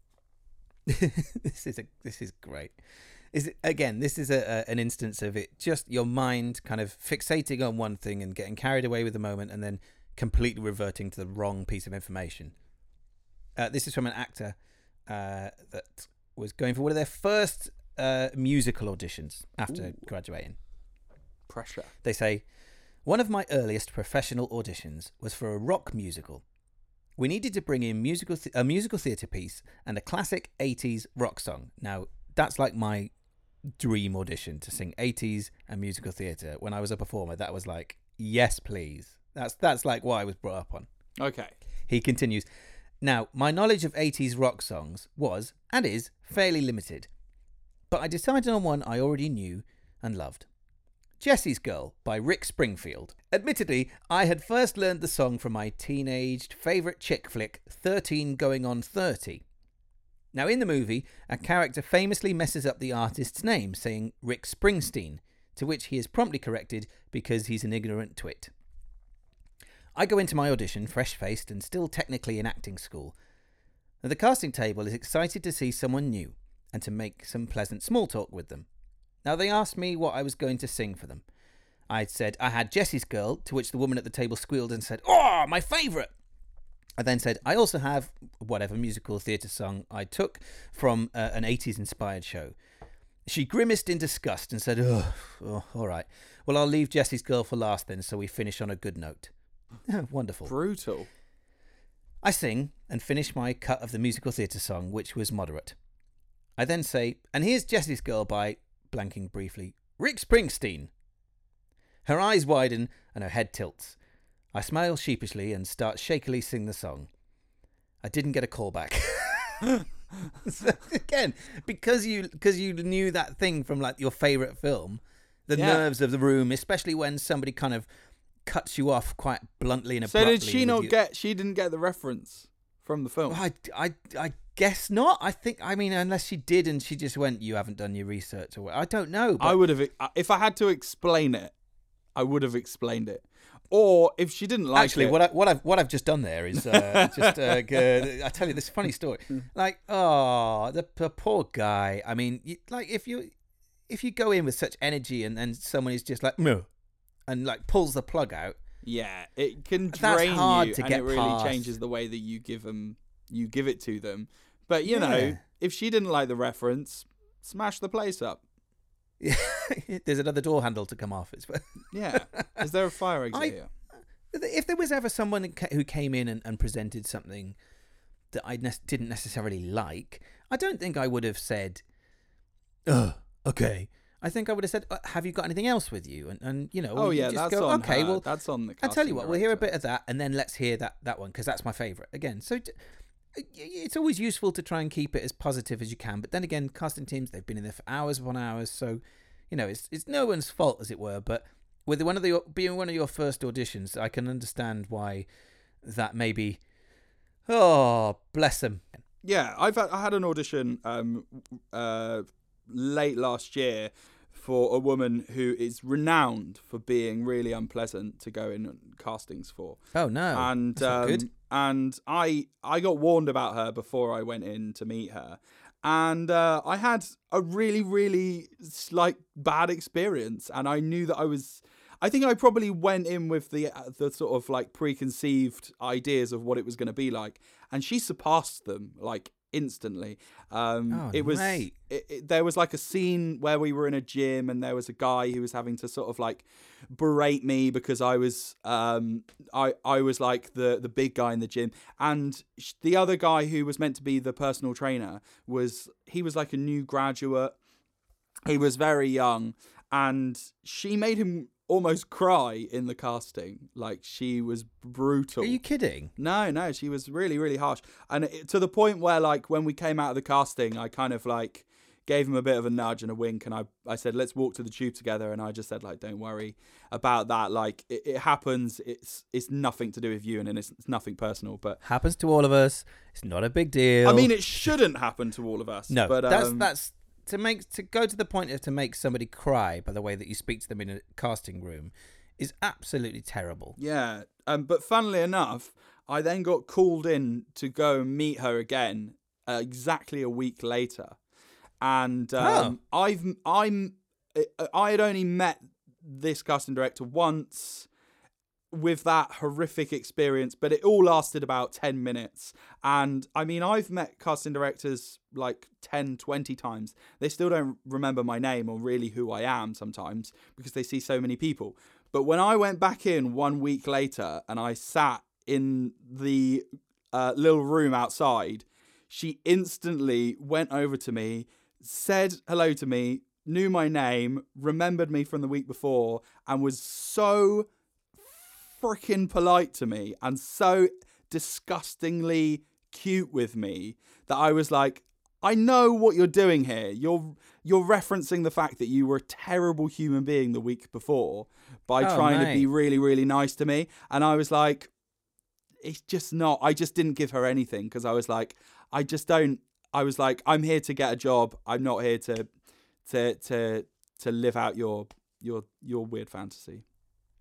this is a this is great. Is it, again? This is a, a an instance of it just your mind kind of fixating on one thing and getting carried away with the moment, and then completely reverting to the wrong piece of information. Uh, this is from an actor uh, that was going for one of their first uh, musical auditions after Ooh. graduating. Pressure. They say, one of my earliest professional auditions was for a rock musical. We needed to bring in musical th- a musical theatre piece and a classic 80s rock song. Now, that's like my dream audition to sing 80s and musical theatre. When I was a performer, that was like, yes, please. That's that's like what I was brought up on. Okay. He continues, Now, my knowledge of 80s rock songs was, and is, fairly limited. But I decided on one I already knew and loved. Jessie's Girl by Rick Springfield. Admittedly, I had first learned the song from my teenaged favourite chick flick, 13 Going on 30. Now, in the movie, a character famously messes up the artist's name, saying Rick Springsteen, to which he is promptly corrected because he's an ignorant twit. I go into my audition fresh faced and still technically in acting school. The casting table is excited to see someone new and to make some pleasant small talk with them. Now, they asked me what I was going to sing for them. I said I had Jessie's Girl, to which the woman at the table squealed and said, Oh, my favourite! I then said, I also have whatever musical theatre song I took from uh, an 80s inspired show. She grimaced in disgust and said, oh, oh, all right. Well, I'll leave Jessie's Girl for last then, so we finish on a good note. Wonderful. Brutal. I sing and finish my cut of the musical theatre song, which was moderate. I then say, and here's Jessie's Girl by, blanking briefly, Rick Springsteen. Her eyes widen and her head tilts. I smile sheepishly and start shakily sing the song. I didn't get a call back. So, again, because you because you knew that thing from like your favorite film, the Yeah. nerves of the room, especially when somebody kind of cuts you off quite bluntly and abruptly. So did she not you- get? She didn't get the reference from the film. I, I, I guess not. I think. I mean, unless she did, and she just went, "You haven't done your research," or I don't know. But I would have if I had to explain it. I would have explained it. Or if she didn't like actually, it, what I, what I've what I've just done there is uh, just uh, I tell you this funny story. Like, oh, the, the poor guy. I mean, you, like if you if you go in with such energy and then someone is just like no, and like pulls the plug out. Yeah, it can That's drain hard you, to and get it really past. changes the way that you give them, you give it to them. But you Yeah. know, if she didn't like the reference, smash the place up. Yeah, There's another door handle to come off. It's Yeah, is there a fire exit I- here? if there was ever someone who who came in and, and presented something that I ne- didn't necessarily like, I don't think I would have said, "Ugh, okay." I think I would have said, uh, "Have you got anything else with you?" And and you know, Oh you yeah, just that's go, on okay. her. Well, that's on the. I'll tell you what, we'll hear a bit of that, and then let's hear that that one because that's my favourite again. So. It's always useful to try and keep it as positive as you can, but then again, casting teams they've been in there for hours upon hours, so you know it's it's no one's fault as it were. But with one of the being one of your first auditions, I can understand why that maybe. Oh, bless them. Yeah, I've had, I had an audition um, uh, late last year for a woman who is renowned for being really unpleasant to go in castings for, Oh no, and um, good. and I I got warned about her before I went in to meet her, and uh, I had a really really like bad experience, and I knew that I was. I think I probably went in with the uh, the sort of like preconceived ideas of what it was going to be like, and she surpassed them like instantly. Um, Oh, it was it, it, there was like a scene where we were in a gym and there was a guy who was having to sort of like berate me because I was um I I was like the the big guy in the gym. And sh- the other guy who was meant to be the personal trainer was he was like a new graduate. He was very young and she made him almost cry in the casting like she was brutal Are you kidding? no, no, she was really, really harsh, and it, to the point where, like, when we came out of the casting, I kind of like gave him a bit of a nudge and a wink, and I, I said, "Let's walk to the tube together," and I just said, like, "Don't worry about that. Like, it, it happens. It's it's nothing to do with you, and it's, it's nothing personal. But Happens to all of us. It's not a big deal. I mean, it shouldn't happen to all of us. No, but that's um, that's to make to go to the point of to make somebody cry by the way that you speak to them in a casting room is absolutely terrible. Yeah, um, but funnily enough, I then got called in to go and meet her again uh, exactly a week later, and um, I've I'm I had only met this casting director once with that horrific experience, but it all lasted about 10 minutes. And I mean, I've met casting directors like 10, 20 times. They still don't remember my name or really who I am sometimes because they see so many people. But when I went back in one week later and I sat in the uh, little room outside, she instantly went over to me, said hello to me, knew my name, remembered me from the week before, and was so freaking polite to me and so disgustingly cute with me that I was like, I know what you're doing here. You're you're referencing the fact that you were a terrible human being the week before by Oh, trying to be really really nice to me and I was like it's just not I just didn't give her anything because I was like I just don't I was like I'm here to get a job. I'm not here to to to to live out your your your weird fantasy.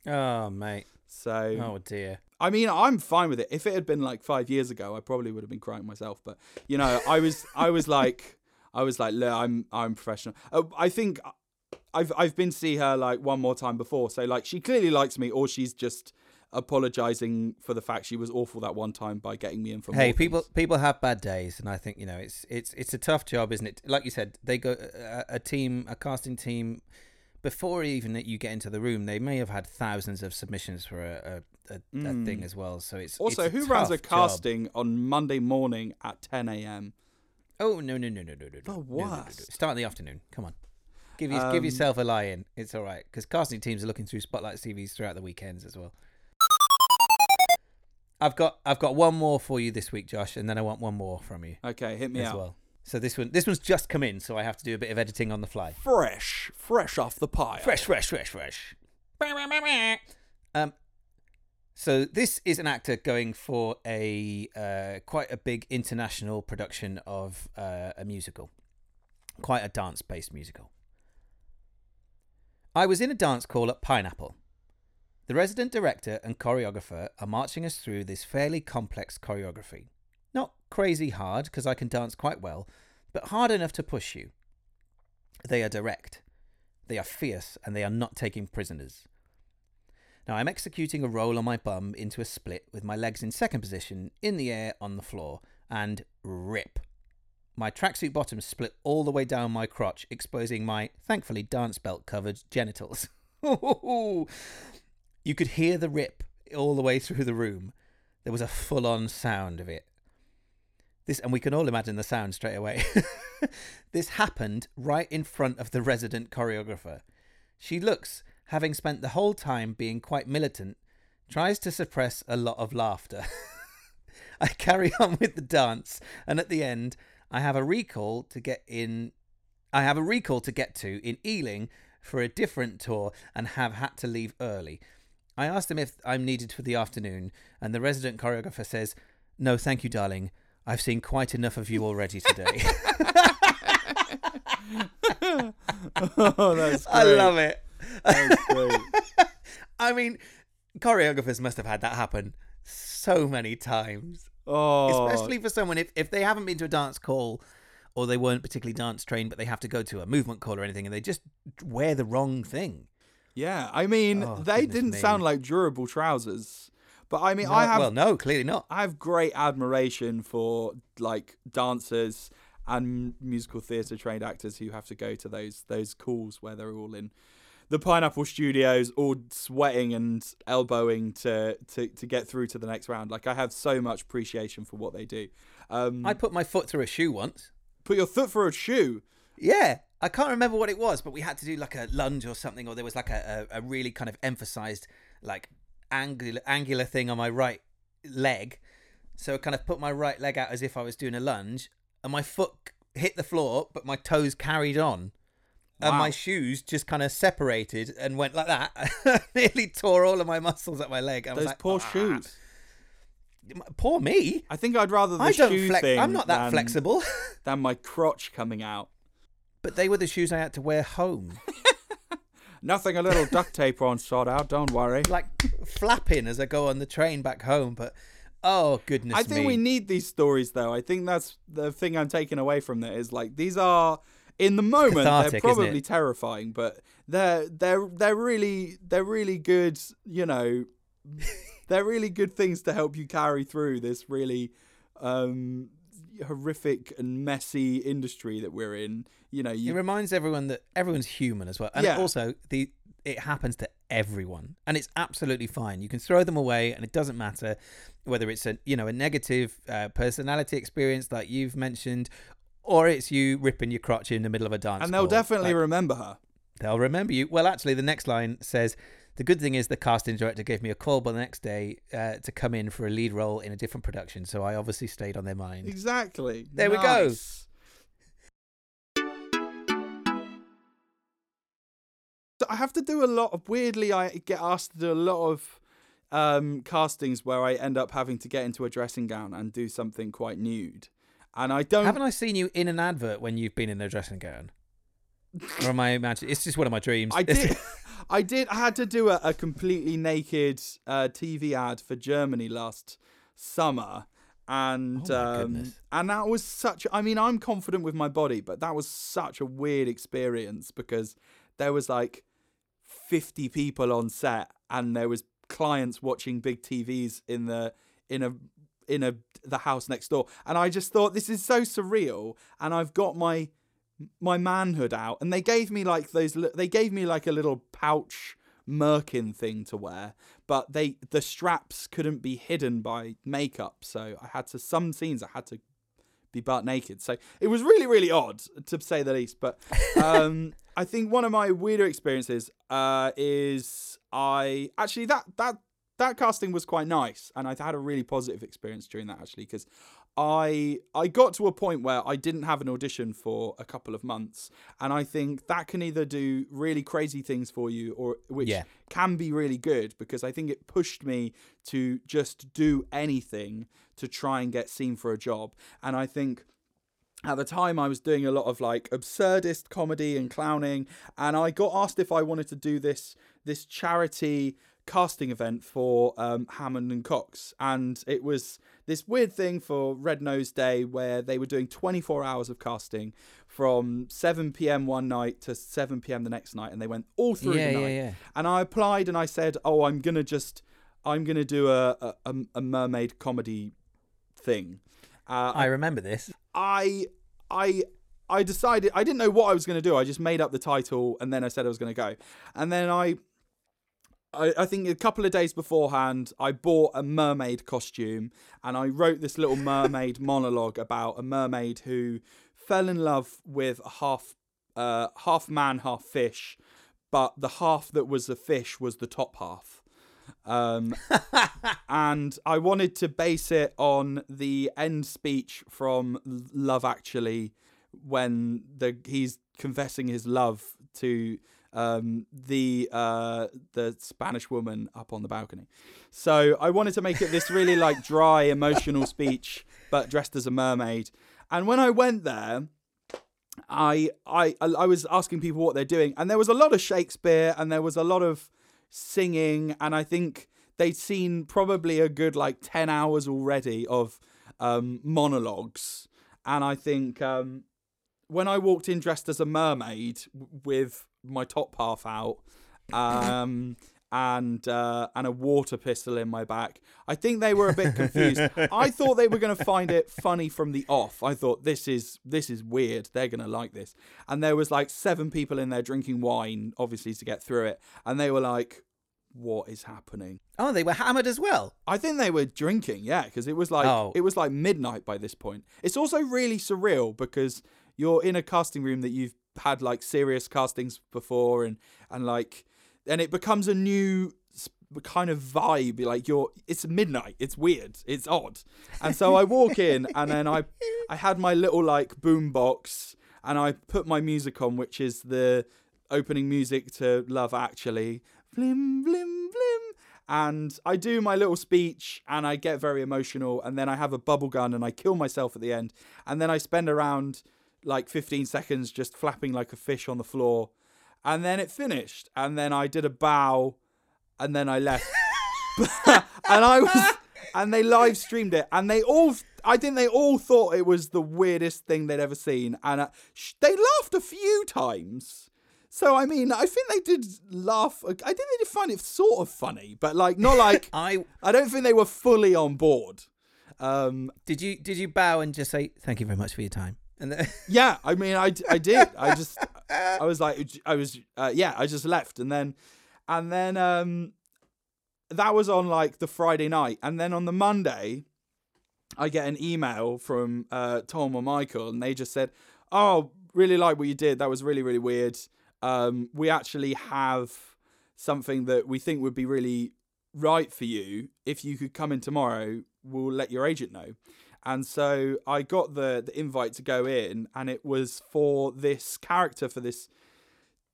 Oh mate. So Oh dear. I mean, I'm fine with it. If it had been like five years ago, I probably would have been crying myself. But you know, I was, I was like, I was like, look, I'm, I'm professional. Uh, I think I've, I've been to see her like one more time before. So like, she clearly likes me, or she's just apologizing for the fact she was awful that one time by getting me in for. Hey, people things. people have bad days, and I think you know it's it's it's a tough job, isn't it? Like you said, they go a, a team, a casting team. Before even that you get into the room, they may have had thousands of submissions for a a, a, a thing as well. So it's Also, it's who runs a tough job. casting on Monday morning at 10 a.m.? Oh no no no no no no! The No, no, no, no. worst. Start in the afternoon. Come on. Give you, Um, give yourself a lie in. It's all right because casting teams are looking through spotlight CVs throughout the weekends as well. I've got I've got one more for you this week, Josh, and then I want one more from you Okay, hit me up as out. well. So this one this one's just come in, so I have to do a bit of editing on the fly. Fresh, fresh off the pile. Fresh, fresh, fresh, fresh. Um, so this is an actor going for a uh, quite a big international production of uh, a musical, quite a dance-based musical. I was in a dance call at Pineapple. The resident director and choreographer are marching us through this fairly complex choreography. Crazy hard, because I can dance quite well, but hard enough to push you. They are direct. They are fierce and they are not taking prisoners. Now I'm executing a roll on my bum into a split with my legs in second position, in the air, on the floor, and rip. My tracksuit bottom split all the way down my crotch, exposing my, thankfully, dance belt covered genitals. you could hear the rip all the way through the room. There was a full on sound of it. This, and we can all imagine the sound straight away. this happened right in front of the resident choreographer. She looks, having spent the whole time being quite militant, tries to suppress a lot of laughter. I carry on with the dance, and at the end, I have a recall to get in. I have a recall to get to in Ealing for a different tour and have had to leave early. I asked him if I'm needed for the afternoon, and the resident choreographer says, No, thank you, darling. I've seen quite enough of you already today. oh, that's great. I love it. That's great. I mean, choreographers must have had that happen so many times. Oh, Especially for someone if, if they haven't been to a dance call or they weren't particularly dance trained, but they have to go to a movement call or anything and they just wear the wrong thing. yeah. I mean, Oh, they didn't me. sound like durable trousers, but I mean, No, I have well, no, clearly not. I have great admiration for like dancers and musical theatre trained actors who have to go to those those calls where they're all in the Pineapple Studios, all sweating and elbowing to to to get through to the next round. Like I have so much appreciation for what they do. Um, I put my foot through a shoe once. put your foot through a shoe. Yeah, I can't remember what it was, but we had to do like a lunge or something, or there was like a, a, a really kind of emphasized like angular angular thing on my right leg. So I kind of put my right leg out as if I was doing a lunge, and my foot hit the floor, but my toes carried on. And my shoes just kind of separated and went like that. Nearly tore all of my muscles at my leg. I was Those like, poor "Ah." shoes. Poor me. I think I'd rather the I don't shoe flex. thing I'm not that than, flexible. than my crotch coming out. but they were the shoes I had to wear home. Nothing a little duct tape on sort out. Don't worry. like flapping as I go on the train back home. But oh goodness I think me, we need these stories though. I think that's the thing I'm taking away from that is like these are in the moment Cathartic, they're probably terrifying, but they're they're they're really they're really good, you know, they're really good things to help you carry through this really um horrific and messy industry that we're in. You know, it reminds everyone that everyone's human as well, and Yeah. also the it happens to everyone, and it's absolutely fine. You can throw them away, and it doesn't matter whether it's a you know a negative uh, personality experience like you've mentioned. Or it's you ripping your crotch in the middle of a dance. and they'll call. definitely Like, remember her. They'll remember you. Well, actually, the next line says, "The good thing is the casting director gave me a call by the next day uh, to come in for a lead role in a different production, so I obviously stayed on their mind." Exactly. There we go. So I have to do a lot of weirdly. I get asked to do a lot of um, castings where I end up having to get into a dressing gown and do something quite nude, and I don't. Haven't I seen you in an advert when you've been in a dressing gown? Or am I imagining? It's just one of my dreams. I did. I did. I had to do a, a completely naked uh, TV ad for Germany last summer, and Oh um, and that was such. I mean, I'm confident with my body, but that was such a weird experience because there was like 50 people on set, and there was clients watching big TVs in the in a in a the house next door, and I just thought this is so surreal, and I've got my my manhood out and they gave me like those they gave me like a little pouch merkin thing to wear but they the straps couldn't be hidden by makeup so i had to some scenes i had to be butt naked. So it was really, really odd to say the least. But um, I think one of my weirder experiences uh, is I actually that that that casting was quite nice, and I had a really positive experience during that actually because I I got to a point where I didn't have an audition for a couple of months, and I think that can either do really crazy things for you, or which Yeah. can be really good because I think it pushed me to just do anything to try and get seen for a job, and I think at the time I was doing a lot of like absurdist comedy and clowning and I got asked if I wanted to do this this charity casting event for um, Hammond and Cox and it was this weird thing for Red Nose Day where they were doing 24 hours of casting from 7 p.m. one night to 7 p.m. the next night and they went all through Yeah, the night yeah. and I applied and I said oh I'm gonna just I'm gonna do a a, a- a mermaid comedy thing uh, I remember this. I I I decided I didn't know what I was going to do. I just made up the title and then I said I was going to go. And then I, I I think a couple of days beforehand I bought a mermaid costume and I wrote this little mermaid monologue about a mermaid who fell in love with a half uh half man half fish but the half that was the fish was the top half. Um, and I wanted to base it on the end speech from Love Actually when the he's confessing his love to um, the uh, the Spanish woman up on the balcony. So I wanted to make it this really like dry emotional speech, but dressed as a mermaid. And when I went there, I I I was asking people what they're doing, and there was a lot of Shakespeare, and there was a lot of singing, and I think they'd seen probably a good like ten hours already of um, monologues, and I think um, when I walked in dressed as a mermaid with my top half out, um, and uh, and a water pistol in my back, I think they were a bit confused. I thought they were going to find it funny from the off. I thought this is this is weird. They're going to like this. And there was like seven people in there drinking wine, obviously to get through it, and they were like, "What is happening?" Oh, they were hammered as well. I think they were drinking, yeah, because it was like Oh. it was like midnight by this point. It's also really surreal because you're in a casting room that you've had like serious castings before, and and like, and it becomes a new kind of vibe. Like you're, it's midnight. It's weird. It's odd. And so I walk in, and then I I had my little like boom box, and I put my music on, which is the opening music to Love Actually. Blim blim blim and I do my little speech and I get very emotional and then I have a bubble gun and I kill myself at the end and then I spend around like 15 seconds just flapping like a fish on the floor and then it finished and then I did a bow and then I left and I was and they live streamed it and they all I think they all thought it was the weirdest thing they'd ever seen and uh, sh- they laughed a few times so I mean, I think they did laugh. I think they did find it sort of funny, but like not like I I don't think they were fully on board. Um, did you did you bow and just say thank you very much for your time? And then, yeah, I mean, I, I did. I just I was like I was uh, yeah, I just left and then and then um that was on like the Friday night and then on the Monday I get an email from uh Tom or Michael and they just said, "Oh, really like what you did. That was really really weird. Um we actually have something that we think would be really right for you. If you could come in tomorrow, we'll let your agent know." And so I got the the invite to go in, and it was for this character for this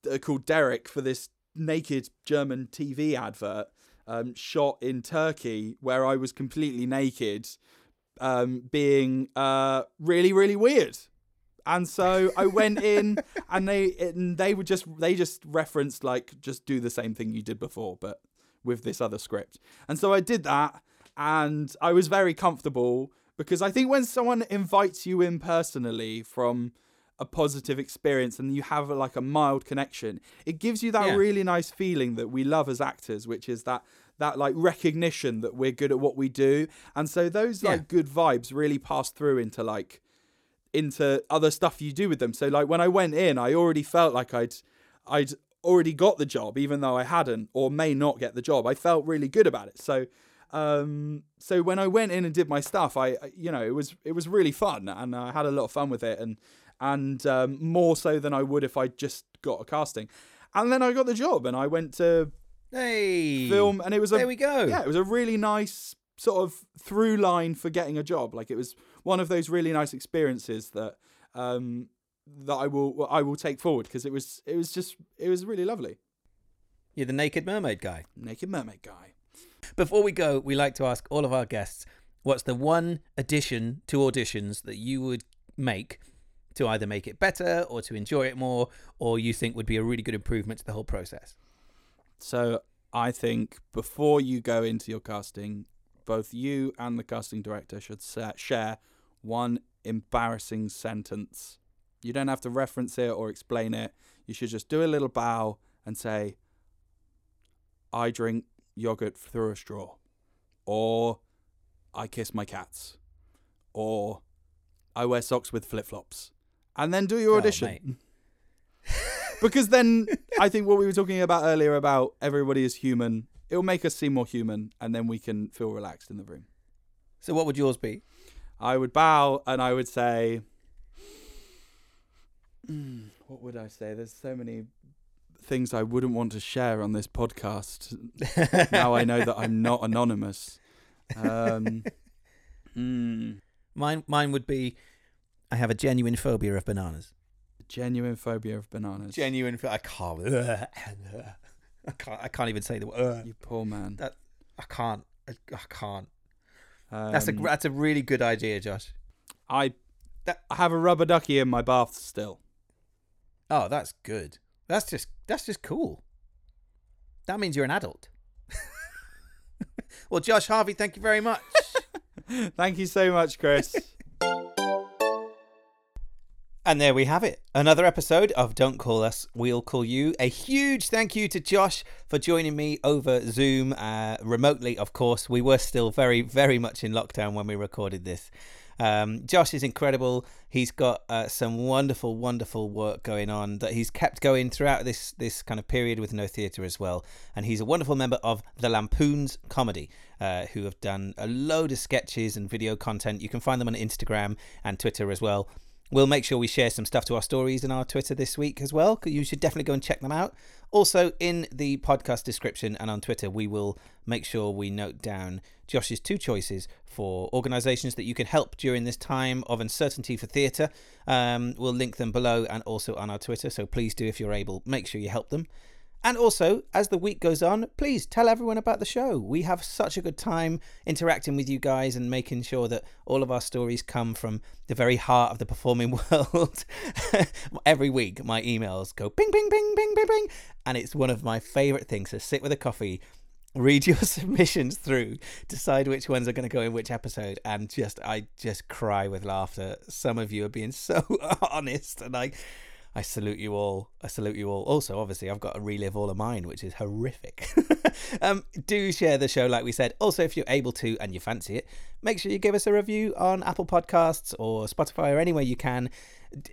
uh, called Derek for this naked German TV advert um, shot in Turkey, where I was completely naked, um, being uh, really really weird. And so I went in, and they and they would just they just referenced like just do the same thing you did before, but with this other script. And so I did that, and I was very comfortable because I think when someone invites you in personally from a positive experience and you have like a mild connection, it gives you that Yeah. really nice feeling that we love as actors, which is that that like recognition that we're good at what we do. And so those like good vibes really pass through into like into other stuff you do with them. So like when I went in, I already felt like I'd I'd already got the job, even though I hadn't or may not get the job. I felt really good about it. So Um, so when I went in and did my stuff, I you know it was it was really fun and I had a lot of fun with it and and um, more so than I would if I just got a casting. And then I got the job and I went to Hey. film and it was a There we go. yeah it was a really nice sort of through line for getting a job. Like it was one of those really nice experiences that um, that I will I will take forward because it was it was just it was really lovely. You're the naked mermaid guy. Naked Mermaid guy. Before we go, we like to ask all of our guests what's the one addition to auditions that you would make to either make it better or to enjoy it more or you think would be a really good improvement to the whole process? So I think before you go into your casting, both you and the casting director should share one embarrassing sentence. You don't have to reference it or explain it. You should just do a little bow and say, I drink yogurt through a straw. Or I kiss my cats. Or I wear socks with flip flops. And then do your Oh, audition mate. because then I think what we were talking about earlier about everybody is human, it will make us seem more human, and then we can feel relaxed in the room. So what would yours be? I would bow and I would say, what would I say? There's so many things I wouldn't want to share on this podcast. now I know that I'm not anonymous. Um, mm, Mine mine would be I have a genuine phobia of bananas. genuine phobia of bananas. Genuine I can't I can't I can't even say the word. you poor man. That I can't I, I can't. That's a Um, that's a really good idea, Josh. I I have a rubber ducky in my bath still. Oh, that's good. That's just that's just cool. That means you're an adult. well, Josh Harvey, thank you very much. Thank you so much, Chris. and there we have it. Another episode of Don't Call Us, We'll Call You. A huge thank you to Josh for joining me over Zoom, uh, remotely, of course. We were still very, very much in lockdown when we recorded this. Um, Josh is incredible. He's got uh, some wonderful, wonderful work going on that he's kept going throughout this this kind of period with No Theatre as well. And he's a wonderful member of the Lampoons Comedy, uh, who have done a load of sketches and video content. You can find them on Instagram and Twitter as well. We'll make sure we share some stuff to our stories in our Twitter this week as well. You should definitely go and check them out. Also, in the podcast description and on Twitter, we will make sure we note down Josh's two choices for organisations that you can help during this time of uncertainty for theatre. Um, we'll link them below and also on our Twitter. So please do, if you're able, make sure you help them. And also, as the week goes on, please tell everyone about the show. We have such a good time interacting with you guys and making sure that all of our stories come from the very heart of the performing world. Every week, my emails go ping, ping, ping, ping, ping, ping. And it's one of my favourite things to sit with a coffee, read your submissions through, decide which ones are going to go in which episode, and just, I just cry with laughter. Some of you are being so honest, and I. I salute you all. I salute you all. Also, obviously, I've got to relive all of mine, which is horrific. um, do share the show, like we said. Also, if you're able to and you fancy it, make sure you give us a review on Apple Podcasts or Spotify or anywhere you can.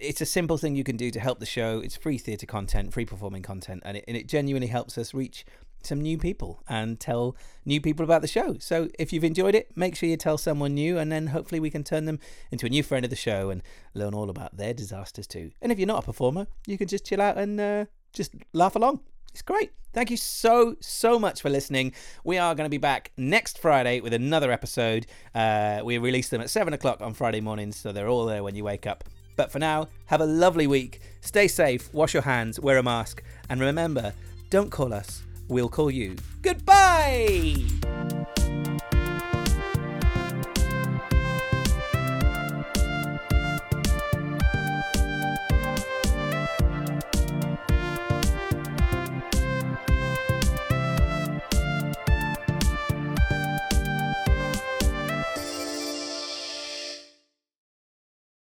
It's a simple thing you can do to help the show. It's free theatre content, free performing content, and it, and it genuinely helps us reach some new people and tell new people about the show. So if you've enjoyed it, make sure you tell someone new, and then hopefully we can turn them into a new friend of the show and learn all about their disasters too. And if you're not a performer, you can just chill out and uh, just laugh along. It's great. Thank you so, so much for listening. We are going to be back next Friday with another episode. Uh, we release them at 7 o'clock on Friday mornings, so they're all there when you wake up. But for now, have a lovely week. Stay safe, wash your hands, wear a mask, and remember don't call us, we'll call you. Goodbye!